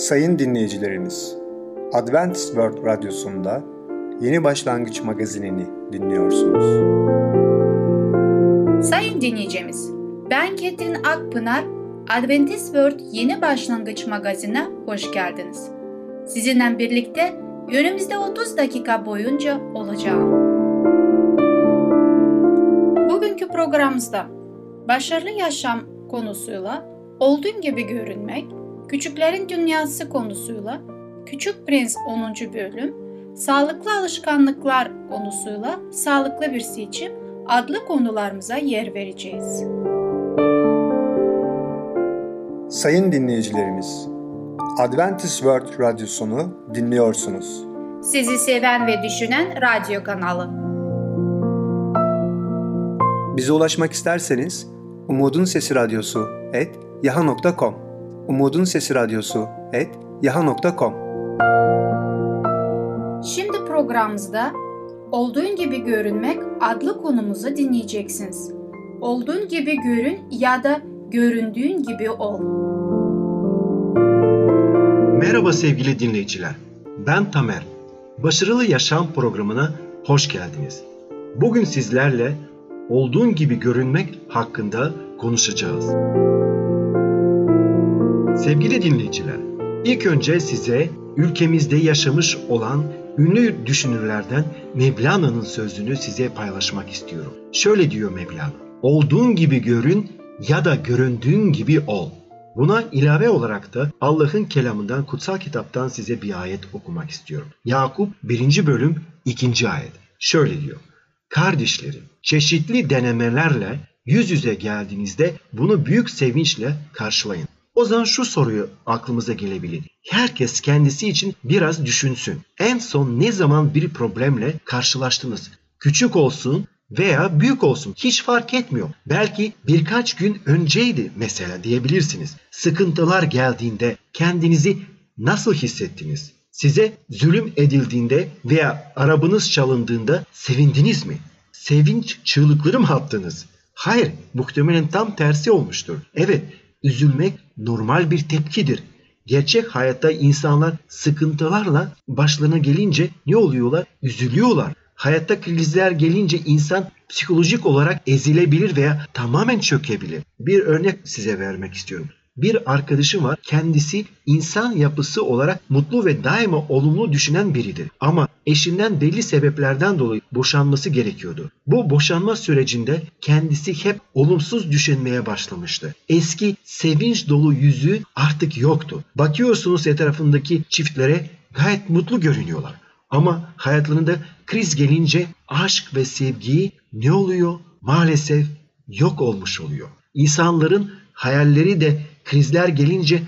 Sayın dinleyicilerimiz, Adventist World Radyosu'nda Yeni Başlangıç magazinini dinliyorsunuz. Sayın dinleyicimiz, ben Ketrin Akpınar, Adventist World Yeni Başlangıç magazine hoş geldiniz. Sizinle birlikte önümüzde 30 dakika boyunca olacağım. Bugünkü programımızda başarılı yaşam konusuyla olduğun gibi görünmek, Küçüklerin Dünyası konusuyla Küçük Prens 10. bölüm, Sağlıklı Alışkanlıklar konusuyla Sağlıklı Bir Seçim adlı konularımıza yer vereceğiz. Sayın dinleyicilerimiz, Adventist World Radyosunu dinliyorsunuz. Sizi seven ve düşünen radyo kanalı. Bize ulaşmak isterseniz Umutun Sesi Radyosu et yaha.com Umutun Sesi Radyosu et yaha.com Şimdi programımızda Olduğun gibi görünmek adlı konumuzu dinleyeceksiniz. Olduğun gibi görün ya da göründüğün gibi ol. Merhaba sevgili dinleyiciler. Ben Tamer. Başarılı Yaşam programına hoş geldiniz. Bugün sizlerle olduğun gibi görünmek hakkında konuşacağız. Sevgili dinleyiciler, ilk önce size ülkemizde yaşamış olan ünlü düşünürlerden Mevlana'nın sözünü size paylaşmak istiyorum. Şöyle diyor Mevlana. Olduğun gibi görün ya da göründüğün gibi ol. Buna ilave olarak da Allah'ın kelamından kutsal kitaptan size bir ayet okumak istiyorum. Yakup 1. bölüm 2. ayet. Şöyle diyor. Kardeşlerim, çeşitli denemelerle yüz yüze geldiğinizde bunu büyük sevinçle karşılayın. O zaman şu soruyu aklımıza gelebilir. Herkes kendisi için biraz düşünsün. En son ne zaman bir problemle karşılaştınız? Küçük olsun veya büyük olsun hiç fark etmiyor. Belki birkaç gün önceydi mesela diyebilirsiniz. Sıkıntılar geldiğinde kendinizi nasıl hissettiniz? Size zulüm edildiğinde veya arabanız çalındığında sevindiniz mi? Sevinç çığlıkları mı attınız? Hayır, muhtemelen tam tersi olmuştur. Evet, üzülmek normal bir tepkidir. Gerçek hayatta insanlar sıkıntılarla başlarına gelince ne oluyorlar? Üzülüyorlar. Hayatta krizler gelince insan psikolojik olarak ezilebilir veya tamamen çökebilir. Bir örnek size vermek istiyorum. Bir arkadaşım var. Kendisi insan yapısı olarak mutlu ve daima olumlu düşünen biridir. Ama eşinden belli sebeplerden dolayı boşanması gerekiyordu. Bu boşanma sürecinde kendisi hep olumsuz düşünmeye başlamıştı. Eski sevinç dolu yüzü artık yoktu. Bakıyorsunuz etrafındaki çiftlere gayet mutlu görünüyorlar. Ama hayatlarında kriz gelince aşk ve sevgi ne oluyor? Maalesef yok olmuş oluyor. İnsanların hayalleri de krizler gelince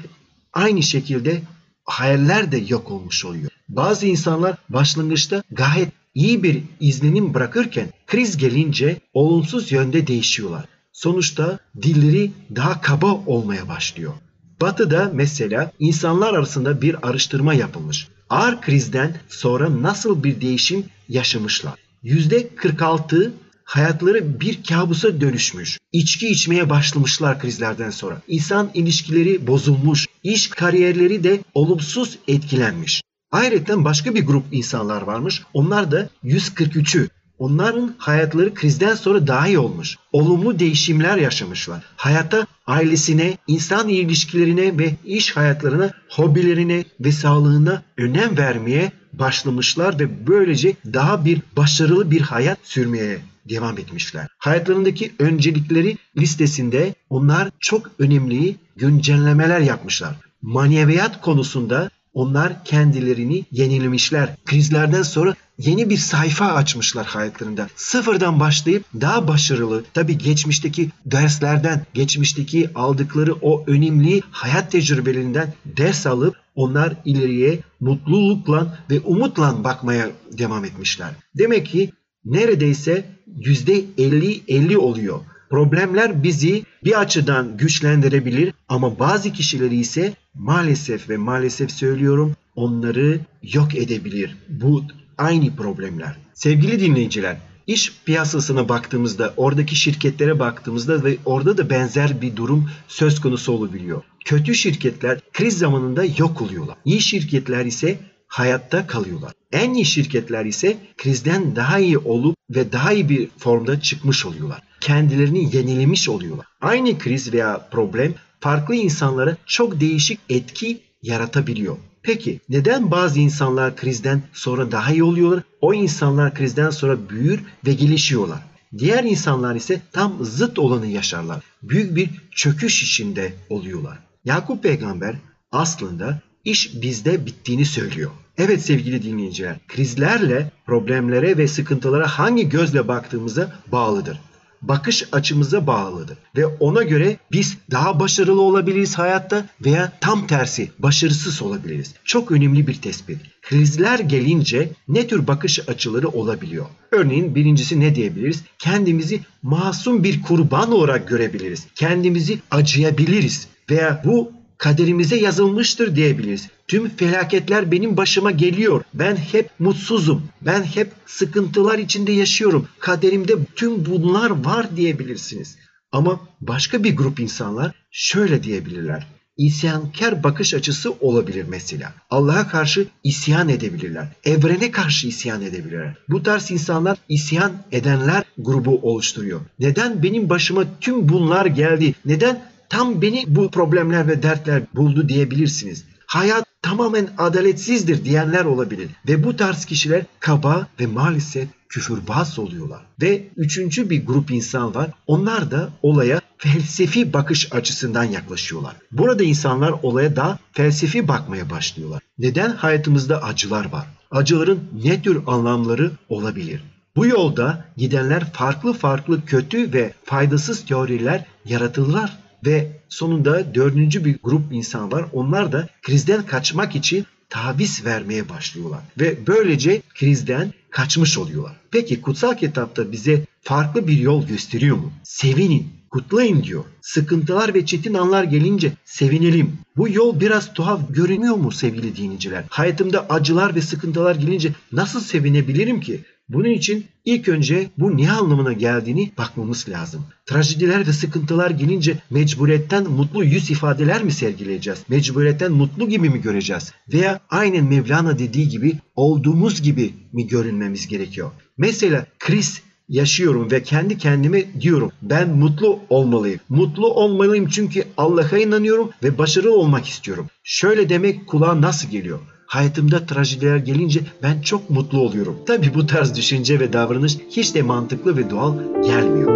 aynı şekilde hayaller de yok olmuş oluyor. Bazı insanlar başlangıçta gayet iyi bir izlenim bırakırken kriz gelince olumsuz yönde değişiyorlar. Sonuçta dilleri daha kaba olmaya başlıyor. Batı'da mesela insanlar arasında bir araştırma yapılmış. Ağır krizden sonra nasıl bir değişim yaşamışlar? %46 hayatları bir kabusa dönüşmüş. İçki içmeye başlamışlar krizlerden sonra. İnsan ilişkileri bozulmuş. İş kariyerleri de olumsuz etkilenmiş. Ayrıca başka bir grup insanlar varmış. Onlar da 143'ü. Onların hayatları krizden sonra daha iyi olmuş. Olumlu değişimler yaşamışlar. Hayata, ailesine, insan ilişkilerine ve iş hayatlarına, hobilerine ve sağlığına önem vermeye başlamışlar ve böylece daha bir başarılı bir hayat sürmeye devam etmişler. Hayatlarındaki öncelikleri listesinde onlar çok önemli güncellemeler yapmışlar. Maneviyat konusunda onlar kendilerini yenilemişler. Krizlerden sonra yeni bir sayfa açmışlar hayatlarında. Sıfırdan başlayıp daha başarılı, tabii geçmişteki derslerden, geçmişteki aldıkları o önemli hayat tecrübelerinden ders alıp onlar ileriye mutlulukla ve umutla bakmaya devam etmişler. Demek ki neredeyse %50-50 oluyor. Problemler bizi bir açıdan güçlendirebilir ama bazı kişileri ise maalesef ve maalesef söylüyorum onları yok edebilir. Bu aynı problemler. Sevgili dinleyiciler, iş piyasasına baktığımızda, oradaki şirketlere baktığımızda ve orada da benzer bir durum söz konusu olabiliyor. Kötü şirketler kriz zamanında yok oluyorlar. İyi şirketler ise hayatta kalıyorlar. En iyi şirketler ise krizden daha iyi olup ve daha iyi bir formda çıkmış oluyorlar. Kendilerini yenilemiş oluyorlar. Aynı kriz veya problem farklı insanlara çok değişik etki yaratabiliyor. Peki neden bazı insanlar krizden sonra daha iyi oluyorlar? O insanlar krizden sonra büyür ve gelişiyorlar. Diğer insanlar ise tam zıt olanı yaşarlar. Büyük bir çöküş içinde oluyorlar. Yakup peygamber aslında iş bizde bittiğini söylüyor. Evet sevgili dinleyiciler, krizlerle, problemlere ve sıkıntılara hangi gözle baktığımıza bağlıdır bakış açımıza bağlıdır. Ve ona göre biz daha başarılı olabiliriz hayatta veya tam tersi başarısız olabiliriz. Çok önemli bir tespit. Krizler gelince ne tür bakış açıları olabiliyor? Örneğin birincisi ne diyebiliriz? Kendimizi masum bir kurban olarak görebiliriz. Kendimizi acıyabiliriz veya bu kaderimize yazılmıştır diyebiliriz. Tüm felaketler benim başıma geliyor. Ben hep mutsuzum. Ben hep sıkıntılar içinde yaşıyorum. Kaderimde tüm bunlar var diyebilirsiniz. Ama başka bir grup insanlar şöyle diyebilirler. İsyankar bakış açısı olabilir mesela. Allah'a karşı isyan edebilirler. Evrene karşı isyan edebilirler. Bu tarz insanlar isyan edenler grubu oluşturuyor. Neden benim başıma tüm bunlar geldi? Neden tam beni bu problemler ve dertler buldu diyebilirsiniz. Hayat tamamen adaletsizdir diyenler olabilir. Ve bu tarz kişiler kaba ve maalesef küfürbaz oluyorlar. Ve üçüncü bir grup insan var. Onlar da olaya felsefi bakış açısından yaklaşıyorlar. Burada insanlar olaya daha felsefi bakmaya başlıyorlar. Neden hayatımızda acılar var? Acıların ne tür anlamları olabilir? Bu yolda gidenler farklı farklı kötü ve faydasız teoriler yaratırlar ve sonunda dördüncü bir grup insan var. Onlar da krizden kaçmak için taviz vermeye başlıyorlar. Ve böylece krizden kaçmış oluyorlar. Peki kutsal kitapta bize farklı bir yol gösteriyor mu? Sevinin, kutlayın diyor. Sıkıntılar ve çetin anlar gelince sevinelim. Bu yol biraz tuhaf görünüyor mu sevgili dinleyiciler? Hayatımda acılar ve sıkıntılar gelince nasıl sevinebilirim ki? Bunun için ilk önce bu ne anlamına geldiğini bakmamız lazım. Trajediler ve sıkıntılar gelince mecburiyetten mutlu yüz ifadeler mi sergileyeceğiz? Mecburiyetten mutlu gibi mi göreceğiz? Veya aynen Mevlana dediği gibi olduğumuz gibi mi görünmemiz gerekiyor? Mesela kriz yaşıyorum ve kendi kendime diyorum ben mutlu olmalıyım. Mutlu olmalıyım çünkü Allah'a inanıyorum ve başarılı olmak istiyorum. Şöyle demek kulağa nasıl geliyor? Hayatımda trajediler gelince ben çok mutlu oluyorum. Tabi bu tarz düşünce ve davranış hiç de mantıklı ve doğal gelmiyor.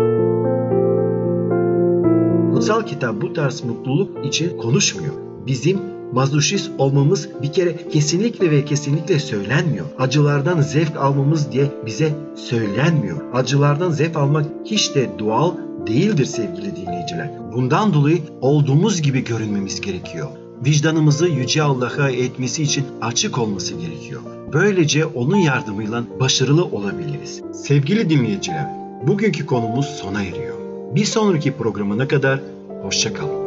Kutsal kitap bu tarz mutluluk için konuşmuyor. Bizim mazoşist olmamız bir kere kesinlikle ve kesinlikle söylenmiyor. Acılardan zevk almamız diye bize söylenmiyor. Acılardan zevk almak hiç de doğal değildir sevgili dinleyiciler. Bundan dolayı olduğumuz gibi görünmemiz gerekiyor vicdanımızı Yüce Allah'a etmesi için açık olması gerekiyor. Böylece onun yardımıyla başarılı olabiliriz. Sevgili dinleyiciler, bugünkü konumuz sona eriyor. Bir sonraki programına kadar hoşçakalın.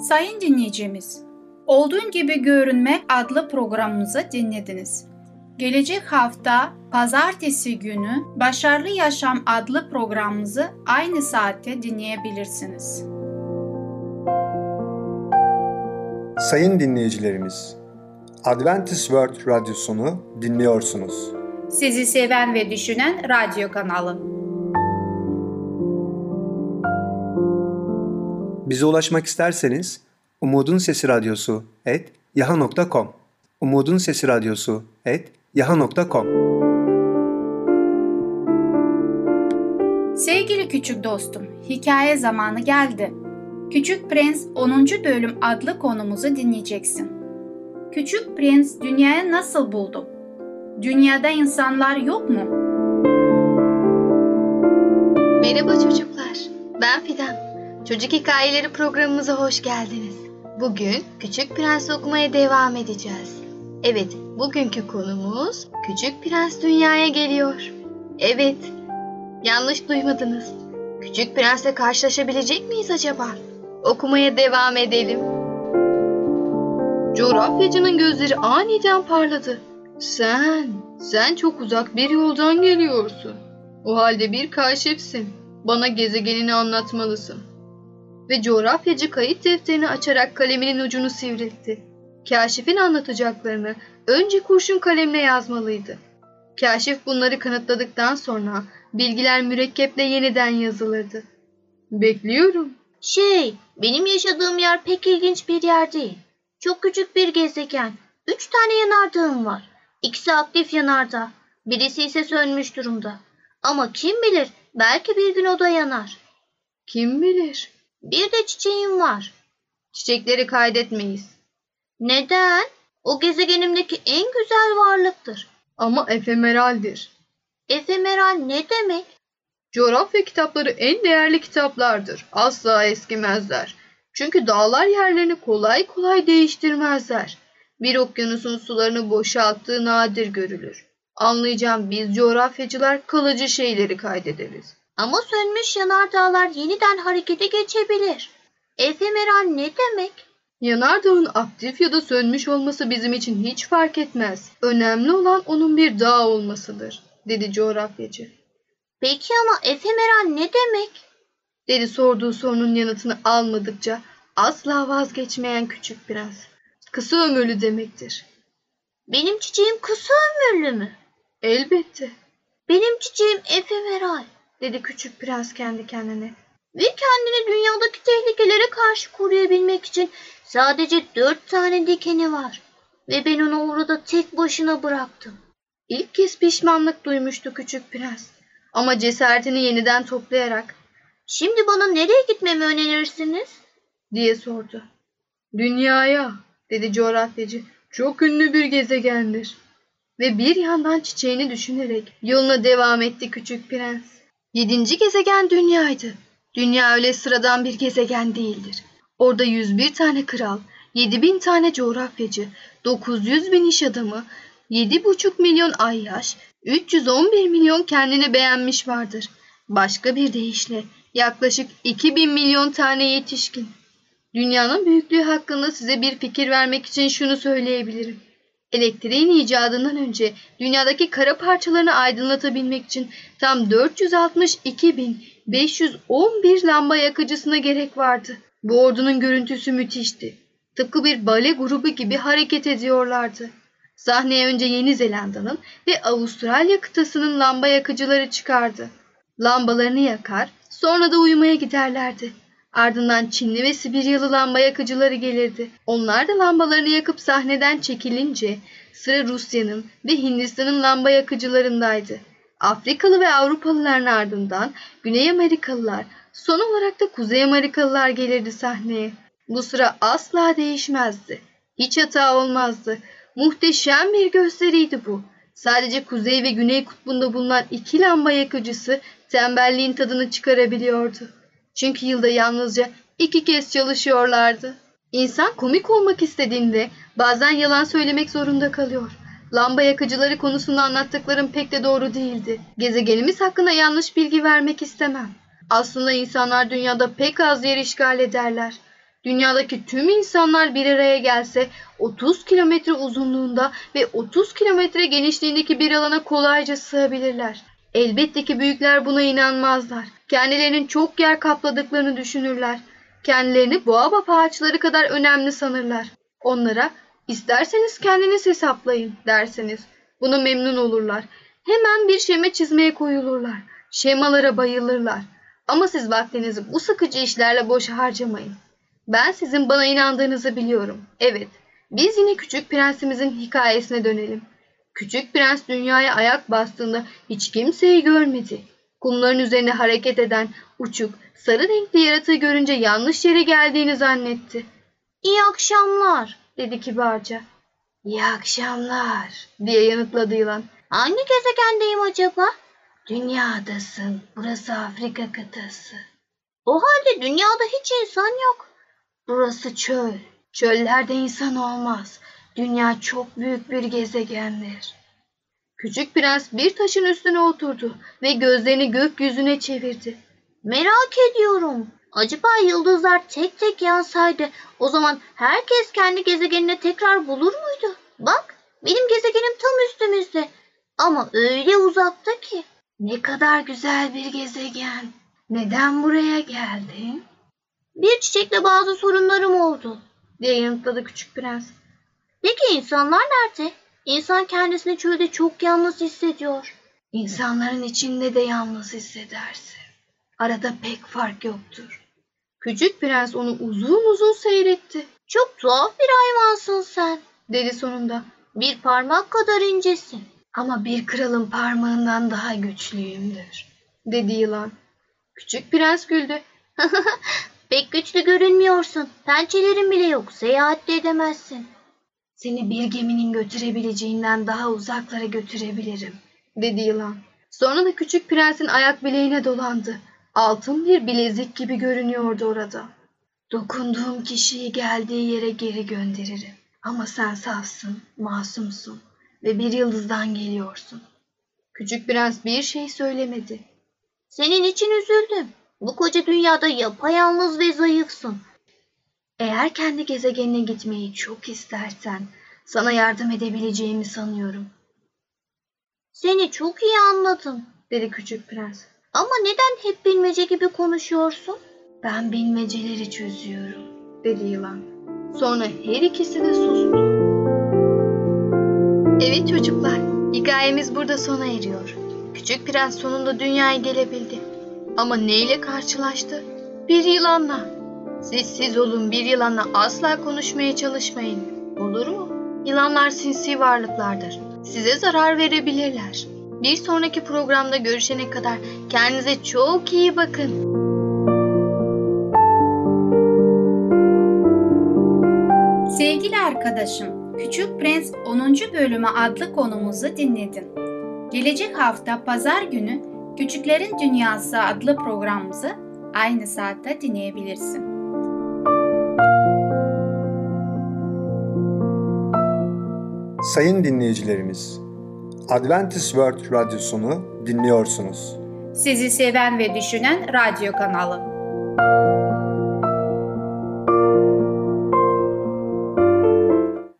Sayın dinleyicimiz, Olduğun Gibi Görünmek adlı programımızı dinlediniz. Gelecek hafta pazartesi günü Başarılı Yaşam adlı programımızı aynı saatte dinleyebilirsiniz. Sayın dinleyicilerimiz, Adventist World Radyosunu dinliyorsunuz. Sizi seven ve düşünen radyo kanalı. Bize ulaşmak isterseniz Umutun Sesi Radyosu et yaha.com Umutun Sesi Radyosu et yaha.com Sevgili küçük dostum, hikaye zamanı geldi. Küçük Prens 10. bölüm adlı konumuzu dinleyeceksin. Küçük Prens dünyayı nasıl buldu? Dünyada insanlar yok mu? Merhaba çocuklar, ben Fidan. Çocuk Hikayeleri programımıza hoş geldiniz. Bugün Küçük Prens okumaya devam edeceğiz. Evet, bugünkü konumuz Küçük Prens dünyaya geliyor. Evet, yanlış duymadınız. Küçük Prens'le karşılaşabilecek miyiz acaba? Okumaya devam edelim. Coğrafyacının gözleri aniden parladı. Sen, sen çok uzak bir yoldan geliyorsun. O halde bir kaşifsin. Bana gezegenini anlatmalısın. Ve coğrafyacı kayıt defterini açarak kaleminin ucunu sivriltti. Kaşifin anlatacaklarını önce kurşun kalemle yazmalıydı. Kaşif bunları kanıtladıktan sonra bilgiler mürekkeple yeniden yazılırdı. Bekliyorum. Şey, benim yaşadığım yer pek ilginç bir yer değil. Çok küçük bir gezegen. Üç tane yanardağım var. İkisi aktif yanardağ. Birisi ise sönmüş durumda. Ama kim bilir belki bir gün o da yanar. Kim bilir? Bir de çiçeğim var. Çiçekleri kaydetmeyiz. Neden? O gezegenimdeki en güzel varlıktır. Ama efemeraldir. Efemeral ne demek? Coğrafya kitapları en değerli kitaplardır. Asla eskimezler. Çünkü dağlar yerlerini kolay kolay değiştirmezler. Bir okyanusun sularını boşalttığı nadir görülür. Anlayacağım biz coğrafyacılar kalıcı şeyleri kaydederiz. Ama sönmüş yanardağlar yeniden harekete geçebilir. Efemeral ne demek? Yanardağın aktif ya da sönmüş olması bizim için hiç fark etmez. Önemli olan onun bir dağ olmasıdır, dedi coğrafyacı. Peki ama efemeral ne demek? Dedi sorduğu sorunun yanıtını almadıkça asla vazgeçmeyen küçük prens. Kısa ömürlü demektir. Benim çiçeğim kısa ömürlü mü? Elbette, Benim çiçeğim efemeral. dedi küçük prens kendi kendine. Ve kendini dünyadaki tehlikelere karşı koruyabilmek için sadece dört tane dikeni var. Ve ben onu orada tek başına bıraktım. İlk kez pişmanlık duymuştu küçük prens. Ama cesaretini yeniden toplayarak Şimdi bana nereye gitmemi önerirsiniz? diye sordu. Dünyaya, dedi coğrafyacı. Çok ünlü bir gezegendir. Ve bir yandan çiçeğini düşünerek yoluna devam etti küçük prens. Yedinci gezegen dünyaydı. Dünya öyle sıradan bir gezegen değildir. Orada 101 tane kral, 7000 tane coğrafyacı, 900 bin iş adamı, 7,5 milyon ayyaş, 311 milyon kendini beğenmiş vardır. Başka bir deyişle yaklaşık 2000 milyon tane yetişkin. Dünyanın büyüklüğü hakkında size bir fikir vermek için şunu söyleyebilirim. Elektriğin icadından önce dünyadaki kara parçalarını aydınlatabilmek için tam 462.511 lamba yakıcısına gerek vardı. Bu ordunun görüntüsü müthişti. Tıpkı bir bale grubu gibi hareket ediyorlardı. Sahneye önce Yeni Zelanda'nın ve Avustralya kıtasının lamba yakıcıları çıkardı. Lambalarını yakar, sonra da uyumaya giderlerdi. Ardından Çinli ve Sibiryalı lamba yakıcıları gelirdi. Onlar da lambalarını yakıp sahneden çekilince sıra Rusya'nın ve Hindistan'ın lamba yakıcılarındaydı. Afrikalı ve Avrupalıların ardından Güney Amerikalılar, son olarak da Kuzey Amerikalılar gelirdi sahneye. Bu sıra asla değişmezdi. Hiç hata olmazdı. Muhteşem bir gösteriydi bu. Sadece kuzey ve güney kutbunda bulunan iki lamba yakıcısı tembelliğin tadını çıkarabiliyordu. Çünkü yılda yalnızca iki kez çalışıyorlardı. İnsan komik olmak istediğinde bazen yalan söylemek zorunda kalıyor. Lamba yakıcıları konusunda anlattıklarım pek de doğru değildi. Gezegenimiz hakkında yanlış bilgi vermek istemem. Aslında insanlar dünyada pek az yer işgal ederler. Dünyadaki tüm insanlar bir araya gelse 30 kilometre uzunluğunda ve 30 kilometre genişliğindeki bir alana kolayca sığabilirler. Elbette ki büyükler buna inanmazlar. Kendilerinin çok yer kapladıklarını düşünürler. Kendilerini boğaba ağaçları kadar önemli sanırlar. Onlara isterseniz kendiniz hesaplayın derseniz bunu memnun olurlar. Hemen bir şema çizmeye koyulurlar. Şemalara bayılırlar. Ama siz vaktinizi bu sıkıcı işlerle boş harcamayın. Ben sizin bana inandığınızı biliyorum. Evet, biz yine Küçük Prensimizin hikayesine dönelim. Küçük Prens dünyaya ayak bastığında hiç kimseyi görmedi. Kumların üzerine hareket eden uçuk, sarı renkli yaratığı görünce yanlış yere geldiğini zannetti. İyi akşamlar. Dedi kibarca. İyi akşamlar diye yanıtladı yılan. Hangi gezegendeyim acaba? Dünyadasın. Burası Afrika kıtası. O halde dünyada hiç insan yok. Burası çöl. Çöllerde insan olmaz. Dünya çok büyük bir gezegendir. Küçük prens bir taşın üstüne oturdu ve gözlerini gökyüzüne çevirdi. Merak ediyorum. Acaba yıldızlar tek tek yansaydı o zaman herkes kendi gezegenine tekrar bulur muydu? Bak Benim gezegenim tam üstümüzde. Ama öyle uzakta ki. Ne kadar güzel bir gezegen. Neden buraya geldin? Bir çiçekle bazı sorunlarım oldu. diye yanıtladı küçük prens. Peki insanlar nerede? İnsan kendisini çölde çok yalnız hissediyor. İnsanların içinde de yalnız hissedersin. Arada pek fark yoktur. Küçük prens onu uzun uzun seyretti. Çok tuhaf bir hayvansın sen. Dedi sonunda. Bir parmak kadar incesin. Ama bir kralın parmağından daha güçlüyümdür. Dedi yılan. Küçük prens güldü. Pek güçlü görünmüyorsun. Pençelerin bile yok. Seyahat de edemezsin. Seni bir geminin götürebileceğinden daha uzaklara götürebilirim. Dedi yılan. Sonra da küçük prensin ayak bileğine dolandı. Altın bir bilezik gibi görünüyordu orada. Dokunduğum kişiyi geldiği yere geri gönderirim. Ama sen safsın, masumsun ve bir yıldızdan geliyorsun. Küçük prens bir şey söylemedi. Senin için üzüldüm. Bu koca dünyada yapayalnız ve zayıfsın. Eğer kendi gezegenine gitmeyi çok istersen sana yardım edebileceğimi sanıyorum. Seni çok iyi anladım, dedi küçük prens. Ama neden hep bilmece gibi konuşuyorsun? Ben bilmeceleri çözüyorum, dedi yılan. Sonra her ikisi de sustu. Evet çocuklar, hikayemiz burada sona eriyor. Küçük prens sonunda dünyaya gelebildi. Ama neyle karşılaştı? Bir yılanla. Sessiz olun bir yılanla asla konuşmaya çalışmayın. Olur mu? Yılanlar sinsi varlıklardır. Size zarar verebilirler. Bir sonraki programda görüşene kadar kendinize çok iyi bakın. Sevgili arkadaşım, Küçük Prens 10. bölümü adlı konumuzu dinledin. Gelecek hafta pazar günü Küçüklerin Dünyası adlı programımızı aynı saatte dinleyebilirsin. Sayın dinleyicilerimiz, Adventist World Radyosunu dinliyorsunuz. Sizi seven ve düşünen radyo kanalı.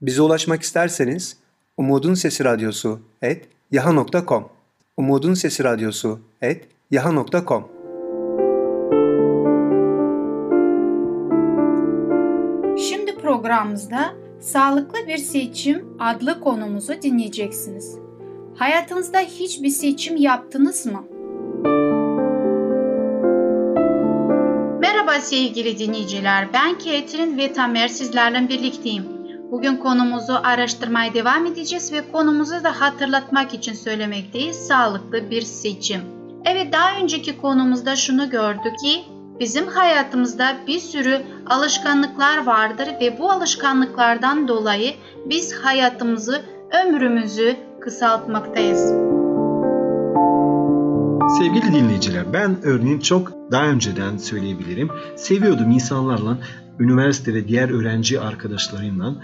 Bize ulaşmak isterseniz Umutun Sesi Radyosu et yaha.com Umutun Sesi Radyosu et yaha.com Şimdi programımızda Sağlıklı Bir Seçim adlı konumuzu dinleyeceksiniz. Hayatınızda hiçbir seçim yaptınız mı? Merhaba sevgili dinleyiciler. Ben Ketrin ve Tamer sizlerle birlikteyim. Bugün konumuzu araştırmaya devam edeceğiz ve konumuzu da hatırlatmak için söylemekteyiz. Sağlıklı bir seçim. Evet daha önceki konumuzda şunu gördük ki bizim hayatımızda bir sürü alışkanlıklar vardır ve bu alışkanlıklardan dolayı biz hayatımızı, ömrümüzü kısaltmaktayız. Sevgili dinleyiciler ben örneğin çok daha önceden söyleyebilirim. Seviyordum insanlarla üniversite ve diğer öğrenci arkadaşlarımla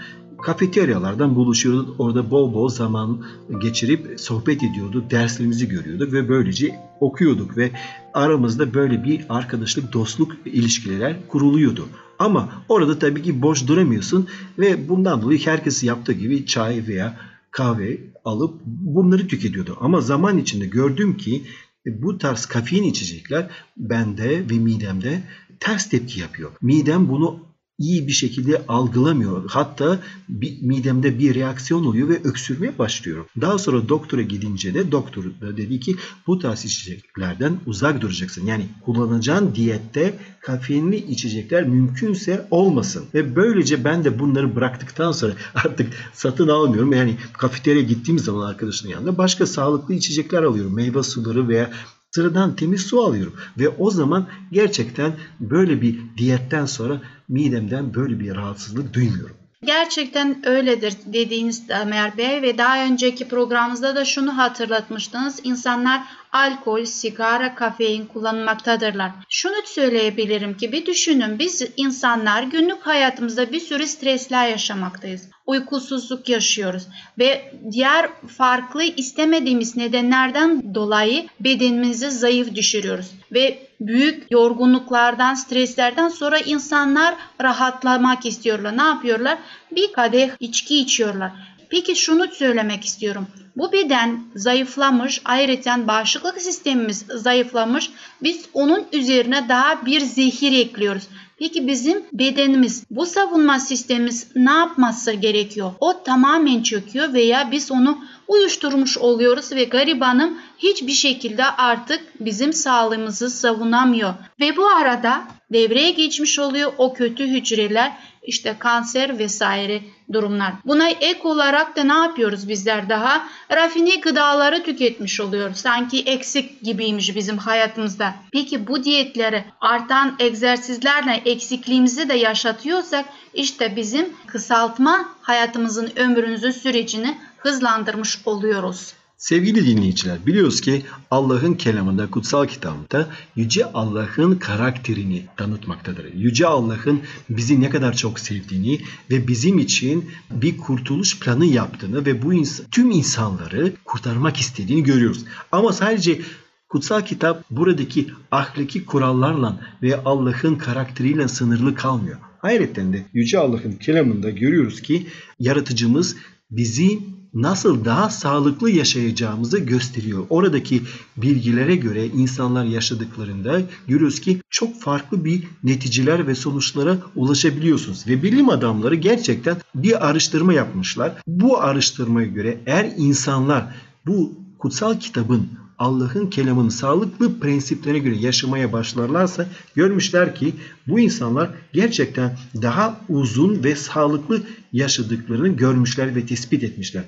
kafeteryalardan buluşuyorduk. Orada bol bol zaman geçirip sohbet ediyorduk. Derslerimizi görüyorduk ve böylece okuyorduk ve aramızda böyle bir arkadaşlık, dostluk ilişkiler kuruluyordu. Ama orada tabii ki boş duramıyorsun ve bundan dolayı herkes yaptığı gibi çay veya kahve alıp bunları tüketiyordu. Ama zaman içinde gördüm ki bu tarz kafein içecekler bende ve midemde ters tepki yapıyor. Midem bunu iyi bir şekilde algılamıyor. Hatta bir, midemde bir reaksiyon oluyor ve öksürmeye başlıyorum. Daha sonra doktora gidince de doktor dedi ki bu tarz içeceklerden uzak duracaksın. Yani kullanacağın diyette kafeinli içecekler mümkünse olmasın. Ve böylece ben de bunları bıraktıktan sonra artık satın almıyorum. Yani kafeterya gittiğim zaman arkadaşın yanında başka sağlıklı içecekler alıyorum. Meyve suları veya sıradan temiz su alıyorum. Ve o zaman gerçekten böyle bir diyetten sonra midemden böyle bir rahatsızlık duymuyorum. Gerçekten öyledir dediğiniz Ömer Bey ve daha önceki programımızda da şunu hatırlatmıştınız. İnsanlar alkol, sigara, kafein kullanmaktadırlar. Şunu söyleyebilirim ki bir düşünün biz insanlar günlük hayatımızda bir sürü stresler yaşamaktayız. Uykusuzluk yaşıyoruz ve diğer farklı istemediğimiz nedenlerden dolayı bedenimizi zayıf düşürüyoruz ve büyük yorgunluklardan, streslerden sonra insanlar rahatlamak istiyorlar. Ne yapıyorlar? Bir kadeh içki içiyorlar. Peki şunu söylemek istiyorum. Bu beden zayıflamış, ayrıca bağışıklık sistemimiz zayıflamış. Biz onun üzerine daha bir zehir ekliyoruz. Peki bizim bedenimiz, bu savunma sistemimiz ne yapması gerekiyor? O tamamen çöküyor veya biz onu uyuşturmuş oluyoruz ve garibanım hiçbir şekilde artık bizim sağlığımızı savunamıyor. Ve bu arada devreye geçmiş oluyor o kötü hücreler işte kanser vesaire durumlar. Buna ek olarak da ne yapıyoruz bizler daha? Rafine gıdaları tüketmiş oluyoruz. Sanki eksik gibiymiş bizim hayatımızda. Peki bu diyetleri artan egzersizlerle eksikliğimizi de yaşatıyorsak işte bizim kısaltma hayatımızın ömrümüzün sürecini hızlandırmış oluyoruz. Sevgili dinleyiciler biliyoruz ki Allah'ın kelamında, kutsal kitabında Yüce Allah'ın karakterini tanıtmaktadır. Yüce Allah'ın bizi ne kadar çok sevdiğini ve bizim için bir kurtuluş planı yaptığını ve bu ins- tüm insanları kurtarmak istediğini görüyoruz. Ama sadece kutsal kitap buradaki ahlaki kurallarla ve Allah'ın karakteriyle sınırlı kalmıyor. Hayretten de Yüce Allah'ın kelamında görüyoruz ki yaratıcımız bizi nasıl daha sağlıklı yaşayacağımızı gösteriyor. Oradaki bilgilere göre insanlar yaşadıklarında görüyoruz ki çok farklı bir neticeler ve sonuçlara ulaşabiliyorsunuz. Ve bilim adamları gerçekten bir araştırma yapmışlar. Bu araştırmaya göre eğer insanlar bu kutsal kitabın Allah'ın kelamının sağlıklı prensiplerine göre yaşamaya başlarlarsa görmüşler ki bu insanlar gerçekten daha uzun ve sağlıklı yaşadıklarını görmüşler ve tespit etmişler.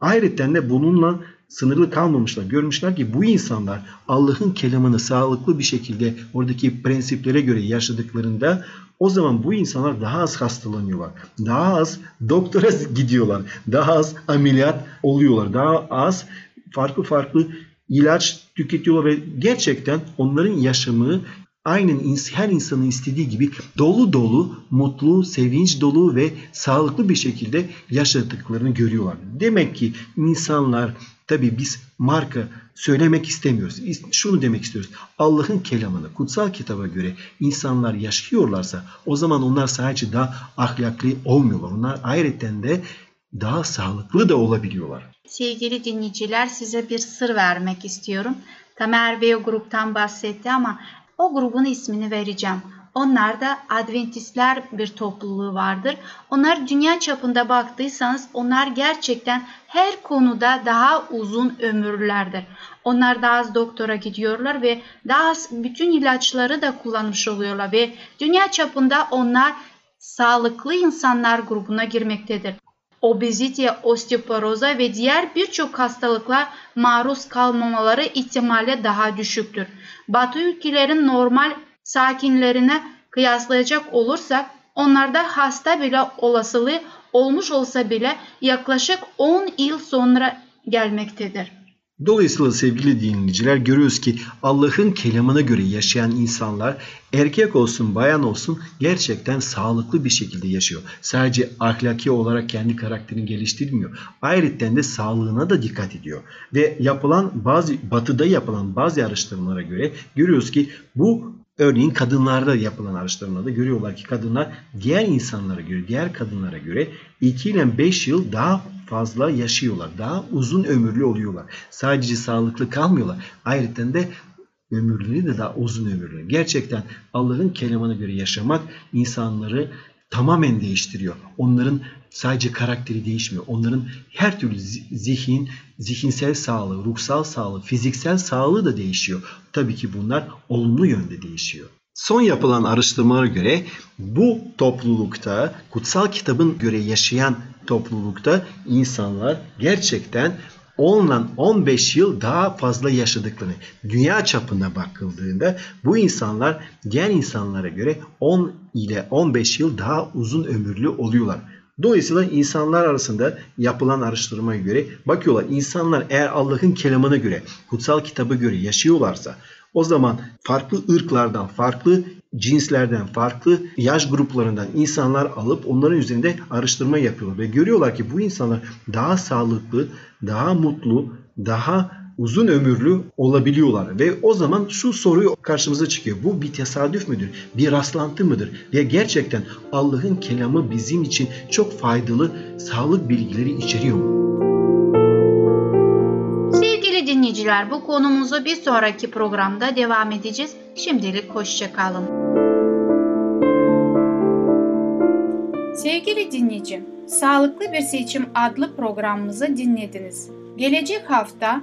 Ayrıca de bununla sınırlı kalmamışlar. Görmüşler ki bu insanlar Allah'ın kelamını sağlıklı bir şekilde oradaki prensiplere göre yaşadıklarında o zaman bu insanlar daha az hastalanıyorlar. Daha az doktora gidiyorlar. Daha az ameliyat oluyorlar. Daha az farklı farklı ilaç tüketiyorlar ve gerçekten onların yaşamı aynen her insanın istediği gibi dolu dolu, mutlu, sevinç dolu ve sağlıklı bir şekilde yaşadıklarını görüyorlar. Demek ki insanlar tabi biz marka söylemek istemiyoruz. Şunu demek istiyoruz. Allah'ın kelamını, kutsal kitaba göre insanlar yaşıyorlarsa o zaman onlar sadece daha ahlaklı olmuyorlar. Onlar ayrıca de daha sağlıklı da olabiliyorlar. Sevgili dinleyiciler size bir sır vermek istiyorum. Tamer Bey o gruptan bahsetti ama o grubun ismini vereceğim. Onlar da Adventistler bir topluluğu vardır. Onlar dünya çapında baktıysanız onlar gerçekten her konuda daha uzun ömürlerdir. Onlar daha az doktora gidiyorlar ve daha az bütün ilaçları da kullanmış oluyorlar ve dünya çapında onlar sağlıklı insanlar grubuna girmektedir obezite, osteoporoza ve diğer birçok hastalıklar maruz kalmamaları ihtimali daha düşüktür. Batı ülkelerin normal sakinlerine kıyaslayacak olursak onlarda hasta bile olasılığı olmuş olsa bile yaklaşık 10 yıl sonra gelmektedir. Dolayısıyla sevgili dinleyiciler görüyoruz ki Allah'ın kelamına göre yaşayan insanlar erkek olsun bayan olsun gerçekten sağlıklı bir şekilde yaşıyor. Sadece ahlaki olarak kendi karakterini geliştirmiyor. Ayrıca de sağlığına da dikkat ediyor. Ve yapılan bazı batıda yapılan bazı araştırmalara göre görüyoruz ki bu Örneğin kadınlarda yapılan araştırmalarda görüyorlar ki kadınlar diğer insanlara göre, diğer kadınlara göre 2 ile 5 yıl daha fazla yaşıyorlar. Daha uzun ömürlü oluyorlar. Sadece sağlıklı kalmıyorlar. Ayrıca de ömürlüğü de daha uzun ömürlü. Gerçekten Allah'ın kelamına göre yaşamak insanları tamamen değiştiriyor. Onların sadece karakteri değişmiyor. Onların her türlü zihin, zihinsel sağlığı, ruhsal sağlığı, fiziksel sağlığı da değişiyor. Tabii ki bunlar olumlu yönde değişiyor. Son yapılan araştırmalara göre bu toplulukta, kutsal kitabın göre yaşayan toplulukta insanlar gerçekten 10 ile 15 yıl daha fazla yaşadıklarını dünya çapında bakıldığında bu insanlar diğer insanlara göre 10 ile 15 yıl daha uzun ömürlü oluyorlar. Dolayısıyla insanlar arasında yapılan araştırmaya göre bakıyorlar insanlar eğer Allah'ın kelamına göre, kutsal kitaba göre yaşıyorlarsa o zaman farklı ırklardan, farklı cinslerden, farklı yaş gruplarından insanlar alıp onların üzerinde araştırma yapıyorlar. Ve görüyorlar ki bu insanlar daha sağlıklı, daha mutlu, daha uzun ömürlü olabiliyorlar ve o zaman şu soruyu karşımıza çıkıyor. Bu bir tesadüf müdür? Bir rastlantı mıdır? Ve gerçekten Allah'ın kelamı bizim için çok faydalı sağlık bilgileri içeriyor mu? Sevgili dinleyiciler bu konumuzu bir sonraki programda devam edeceğiz. Şimdilik hoşçakalın. Sevgili dinleyicim, Sağlıklı Bir Seçim adlı programımızı dinlediniz. Gelecek hafta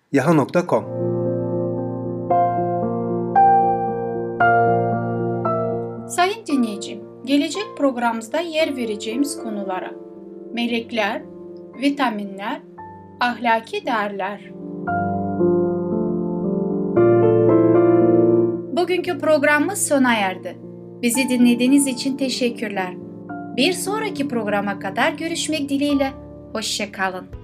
yaha.com Sayın dinleyicim, gelecek programımızda yer vereceğimiz konulara melekler, vitaminler, ahlaki değerler. Bugünkü programımız sona erdi. Bizi dinlediğiniz için teşekkürler. Bir sonraki programa kadar görüşmek dileğiyle. Hoşçakalın.